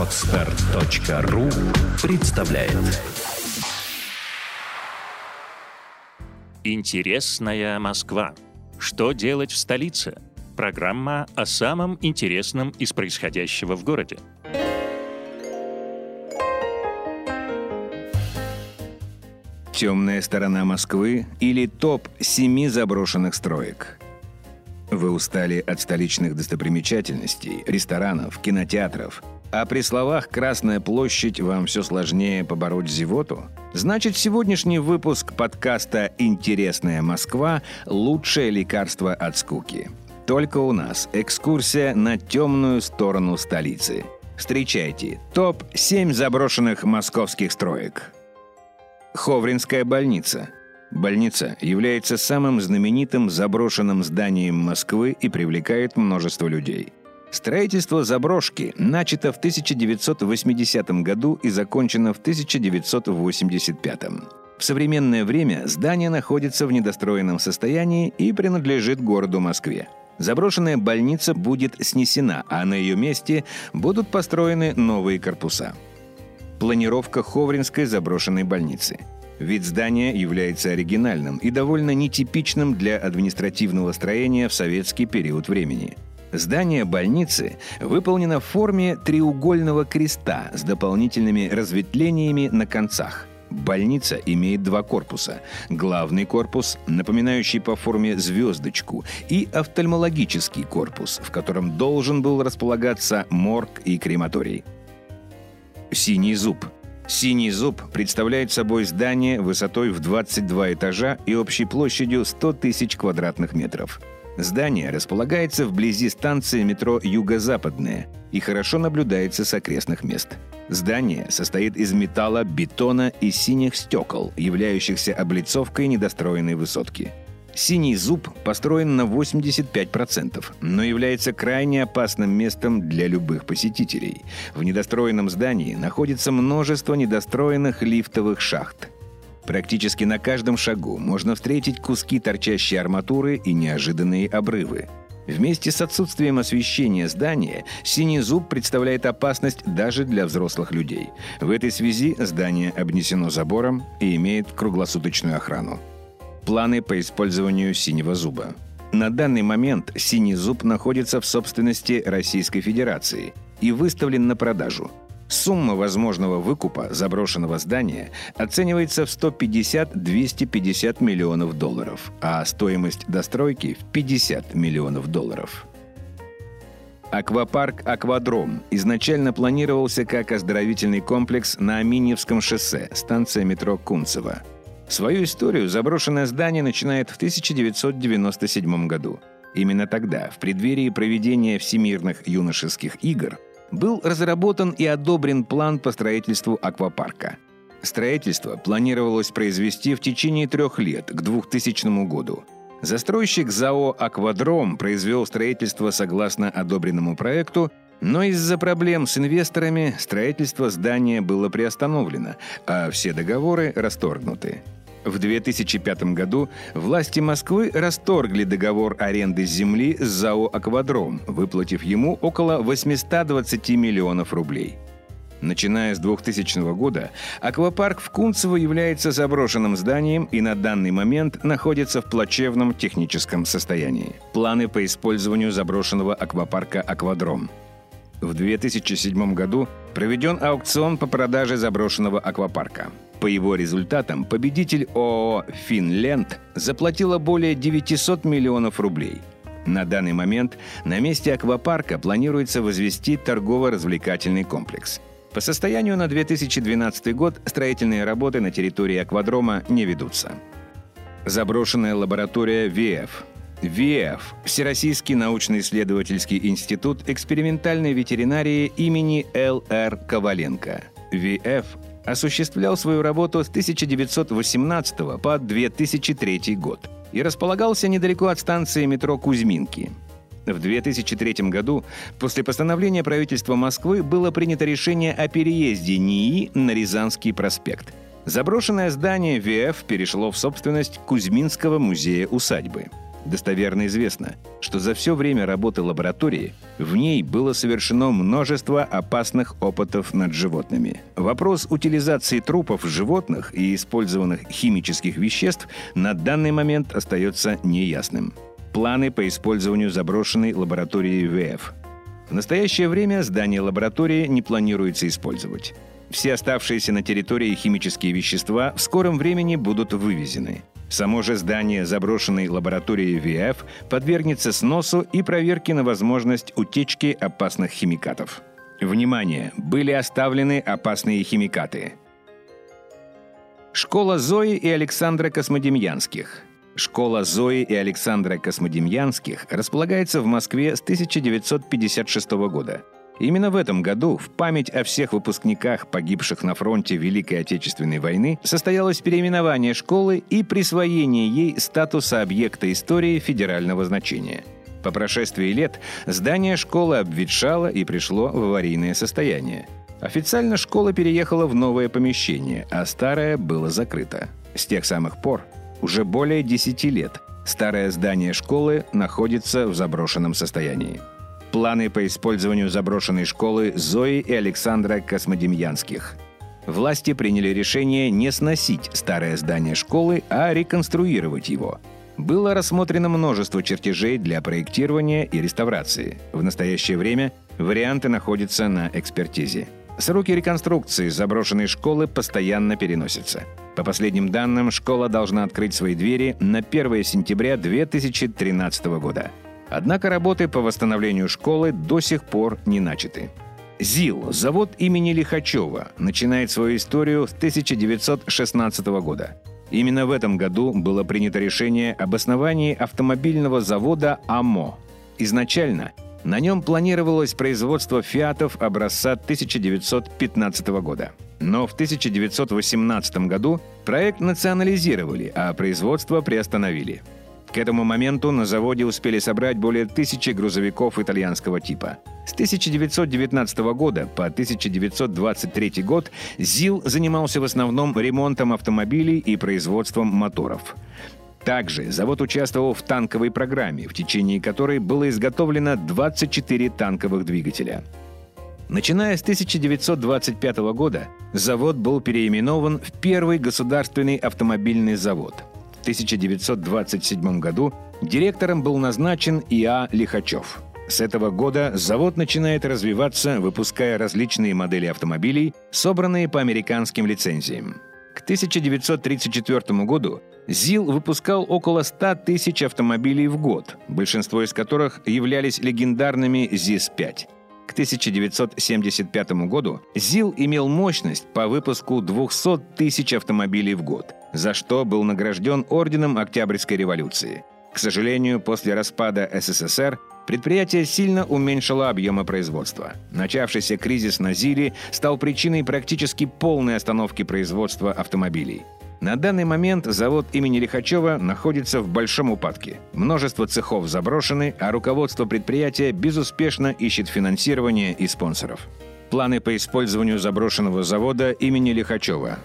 Отстар.ру представляет Интересная Москва. Что делать в столице? Программа о самом интересном из происходящего в городе. Темная сторона Москвы или топ семи заброшенных строек. Вы устали от столичных достопримечательностей, ресторанов, кинотеатров, а при словах «Красная площадь» вам все сложнее побороть зевоту? Значит, сегодняшний выпуск подкаста «Интересная Москва» – лучшее лекарство от скуки. Только у нас экскурсия на темную сторону столицы. Встречайте топ-7 заброшенных московских строек. Ховринская больница. Больница является самым знаменитым заброшенным зданием Москвы и привлекает множество людей. Строительство заброшки начато в 1980 году и закончено в 1985. В современное время здание находится в недостроенном состоянии и принадлежит городу Москве. Заброшенная больница будет снесена, а на ее месте будут построены новые корпуса – планировка Ховринской заброшенной больницы. Вид здания является оригинальным и довольно нетипичным для административного строения в советский период времени. Здание больницы выполнено в форме треугольного креста с дополнительными разветвлениями на концах. Больница имеет два корпуса. Главный корпус, напоминающий по форме звездочку, и офтальмологический корпус, в котором должен был располагаться морг и крематорий. «Синий зуб». «Синий зуб» представляет собой здание высотой в 22 этажа и общей площадью 100 тысяч квадратных метров. Здание располагается вблизи станции метро «Юго-Западная» и хорошо наблюдается с окрестных мест. Здание состоит из металла, бетона и синих стекол, являющихся облицовкой недостроенной высотки – Синий зуб построен на 85%, но является крайне опасным местом для любых посетителей. В недостроенном здании находится множество недостроенных лифтовых шахт. Практически на каждом шагу можно встретить куски торчащей арматуры и неожиданные обрывы. Вместе с отсутствием освещения здания, синий зуб представляет опасность даже для взрослых людей. В этой связи здание обнесено забором и имеет круглосуточную охрану планы по использованию синего зуба. На данный момент синий зуб находится в собственности Российской Федерации и выставлен на продажу. Сумма возможного выкупа заброшенного здания оценивается в 150-250 миллионов долларов, а стоимость достройки в 50 миллионов долларов. Аквапарк «Аквадром» изначально планировался как оздоровительный комплекс на Аминьевском шоссе, станция метро Кунцево – Свою историю заброшенное здание начинает в 1997 году. Именно тогда, в преддверии проведения Всемирных юношеских игр, был разработан и одобрен план по строительству аквапарка. Строительство планировалось произвести в течение трех лет, к 2000 году. Застройщик ЗАО «Аквадром» произвел строительство согласно одобренному проекту, но из-за проблем с инвесторами строительство здания было приостановлено, а все договоры расторгнуты. В 2005 году власти Москвы расторгли договор аренды земли с ЗАО «Аквадром», выплатив ему около 820 миллионов рублей. Начиная с 2000 года, аквапарк в Кунцево является заброшенным зданием и на данный момент находится в плачевном техническом состоянии. Планы по использованию заброшенного аквапарка «Аквадром». В 2007 году проведен аукцион по продаже заброшенного аквапарка – по его результатам победитель ООО «Финленд» заплатила более 900 миллионов рублей. На данный момент на месте аквапарка планируется возвести торгово-развлекательный комплекс. По состоянию на 2012 год строительные работы на территории аквадрома не ведутся. Заброшенная лаборатория ВИЭФ ВИЭФ – Всероссийский научно-исследовательский институт экспериментальной ветеринарии имени Л.Р. Коваленко. ВИЭФ осуществлял свою работу с 1918 по 2003 год и располагался недалеко от станции метро Кузьминки. В 2003 году, после постановления правительства Москвы, было принято решение о переезде НИИ на Рязанский проспект. Заброшенное здание ВФ перешло в собственность Кузьминского музея-усадьбы. Достоверно известно, что за все время работы лаборатории в ней было совершено множество опасных опытов над животными. Вопрос утилизации трупов животных и использованных химических веществ на данный момент остается неясным. Планы по использованию заброшенной лаборатории ВФ. В настоящее время здание лаборатории не планируется использовать. Все оставшиеся на территории химические вещества в скором времени будут вывезены. Само же здание заброшенной лаборатории ВФ подвергнется сносу и проверке на возможность утечки опасных химикатов. Внимание! Были оставлены опасные химикаты. Школа Зои и Александра Космодемьянских. Школа Зои и Александра Космодемьянских располагается в Москве с 1956 года – Именно в этом году в память о всех выпускниках, погибших на фронте Великой Отечественной войны, состоялось переименование школы и присвоение ей статуса объекта истории федерального значения. По прошествии лет здание школы обветшало и пришло в аварийное состояние. Официально школа переехала в новое помещение, а старое было закрыто. С тех самых пор, уже более 10 лет, старое здание школы находится в заброшенном состоянии планы по использованию заброшенной школы Зои и Александра Космодемьянских. Власти приняли решение не сносить старое здание школы, а реконструировать его. Было рассмотрено множество чертежей для проектирования и реставрации. В настоящее время варианты находятся на экспертизе. Сроки реконструкции заброшенной школы постоянно переносятся. По последним данным, школа должна открыть свои двери на 1 сентября 2013 года. Однако работы по восстановлению школы до сих пор не начаты. ЗИЛ, завод имени Лихачева, начинает свою историю с 1916 года. Именно в этом году было принято решение об основании автомобильного завода АМО. Изначально на нем планировалось производство «Фиатов» образца 1915 года. Но в 1918 году проект национализировали, а производство приостановили – к этому моменту на заводе успели собрать более тысячи грузовиков итальянского типа. С 1919 года по 1923 год ЗИЛ занимался в основном ремонтом автомобилей и производством моторов. Также завод участвовал в танковой программе, в течение которой было изготовлено 24 танковых двигателя. Начиная с 1925 года завод был переименован в Первый государственный автомобильный завод – 1927 году директором был назначен И.А. Лихачев. С этого года завод начинает развиваться, выпуская различные модели автомобилей, собранные по американским лицензиям. К 1934 году ЗИЛ выпускал около 100 тысяч автомобилей в год, большинство из которых являлись легендарными ЗИС-5. К 1975 году ЗИЛ имел мощность по выпуску 200 тысяч автомобилей в год, за что был награжден Орденом Октябрьской революции. К сожалению, после распада СССР предприятие сильно уменьшило объемы производства. Начавшийся кризис на ЗИЛе стал причиной практически полной остановки производства автомобилей – на данный момент завод имени Лихачева находится в большом упадке. Множество цехов заброшены, а руководство предприятия безуспешно ищет финансирование и спонсоров. Планы по использованию заброшенного завода имени Лихачева.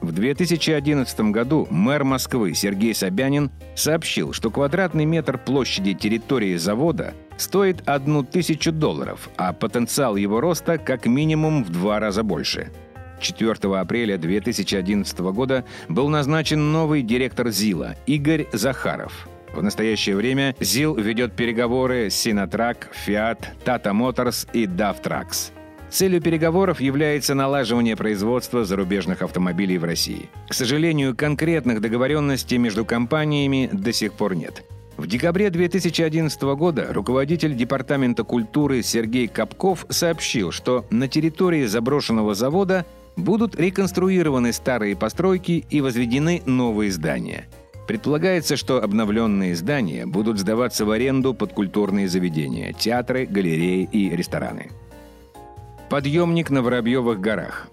В 2011 году мэр Москвы Сергей Собянин сообщил, что квадратный метр площади территории завода стоит одну тысячу долларов, а потенциал его роста как минимум в два раза больше – 4 апреля 2011 года был назначен новый директор ЗИЛа Игорь Захаров. В настоящее время ЗИЛ ведет переговоры с Синатрак, Фиат, Тата Моторс и Давтракс. Целью переговоров является налаживание производства зарубежных автомобилей в России. К сожалению, конкретных договоренностей между компаниями до сих пор нет. В декабре 2011 года руководитель Департамента культуры Сергей Капков сообщил, что на территории заброшенного завода будут реконструированы старые постройки и возведены новые здания. Предполагается, что обновленные здания будут сдаваться в аренду под культурные заведения, театры, галереи и рестораны. Подъемник на Воробьевых горах.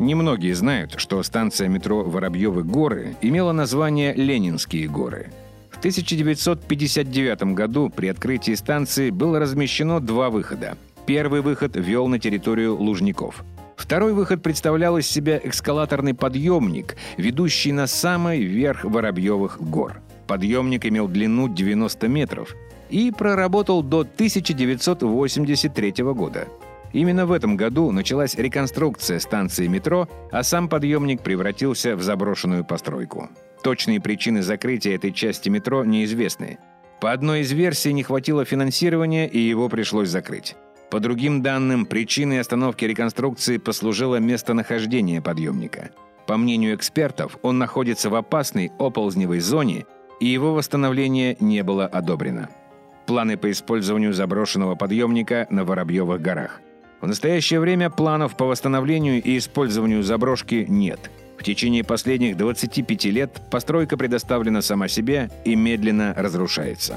Немногие знают, что станция метро Воробьевы горы имела название Ленинские горы. В 1959 году при открытии станции было размещено два выхода. Первый выход вел на территорию Лужников – Второй выход представлял из себя эскалаторный подъемник, ведущий на самый верх Воробьевых гор. Подъемник имел длину 90 метров и проработал до 1983 года. Именно в этом году началась реконструкция станции метро, а сам подъемник превратился в заброшенную постройку. Точные причины закрытия этой части метро неизвестны. По одной из версий не хватило финансирования, и его пришлось закрыть. По другим данным, причиной остановки реконструкции послужило местонахождение подъемника. По мнению экспертов, он находится в опасной оползневой зоне, и его восстановление не было одобрено. Планы по использованию заброшенного подъемника на Воробьевых горах. В настоящее время планов по восстановлению и использованию заброшки нет. В течение последних 25 лет постройка предоставлена сама себе и медленно разрушается.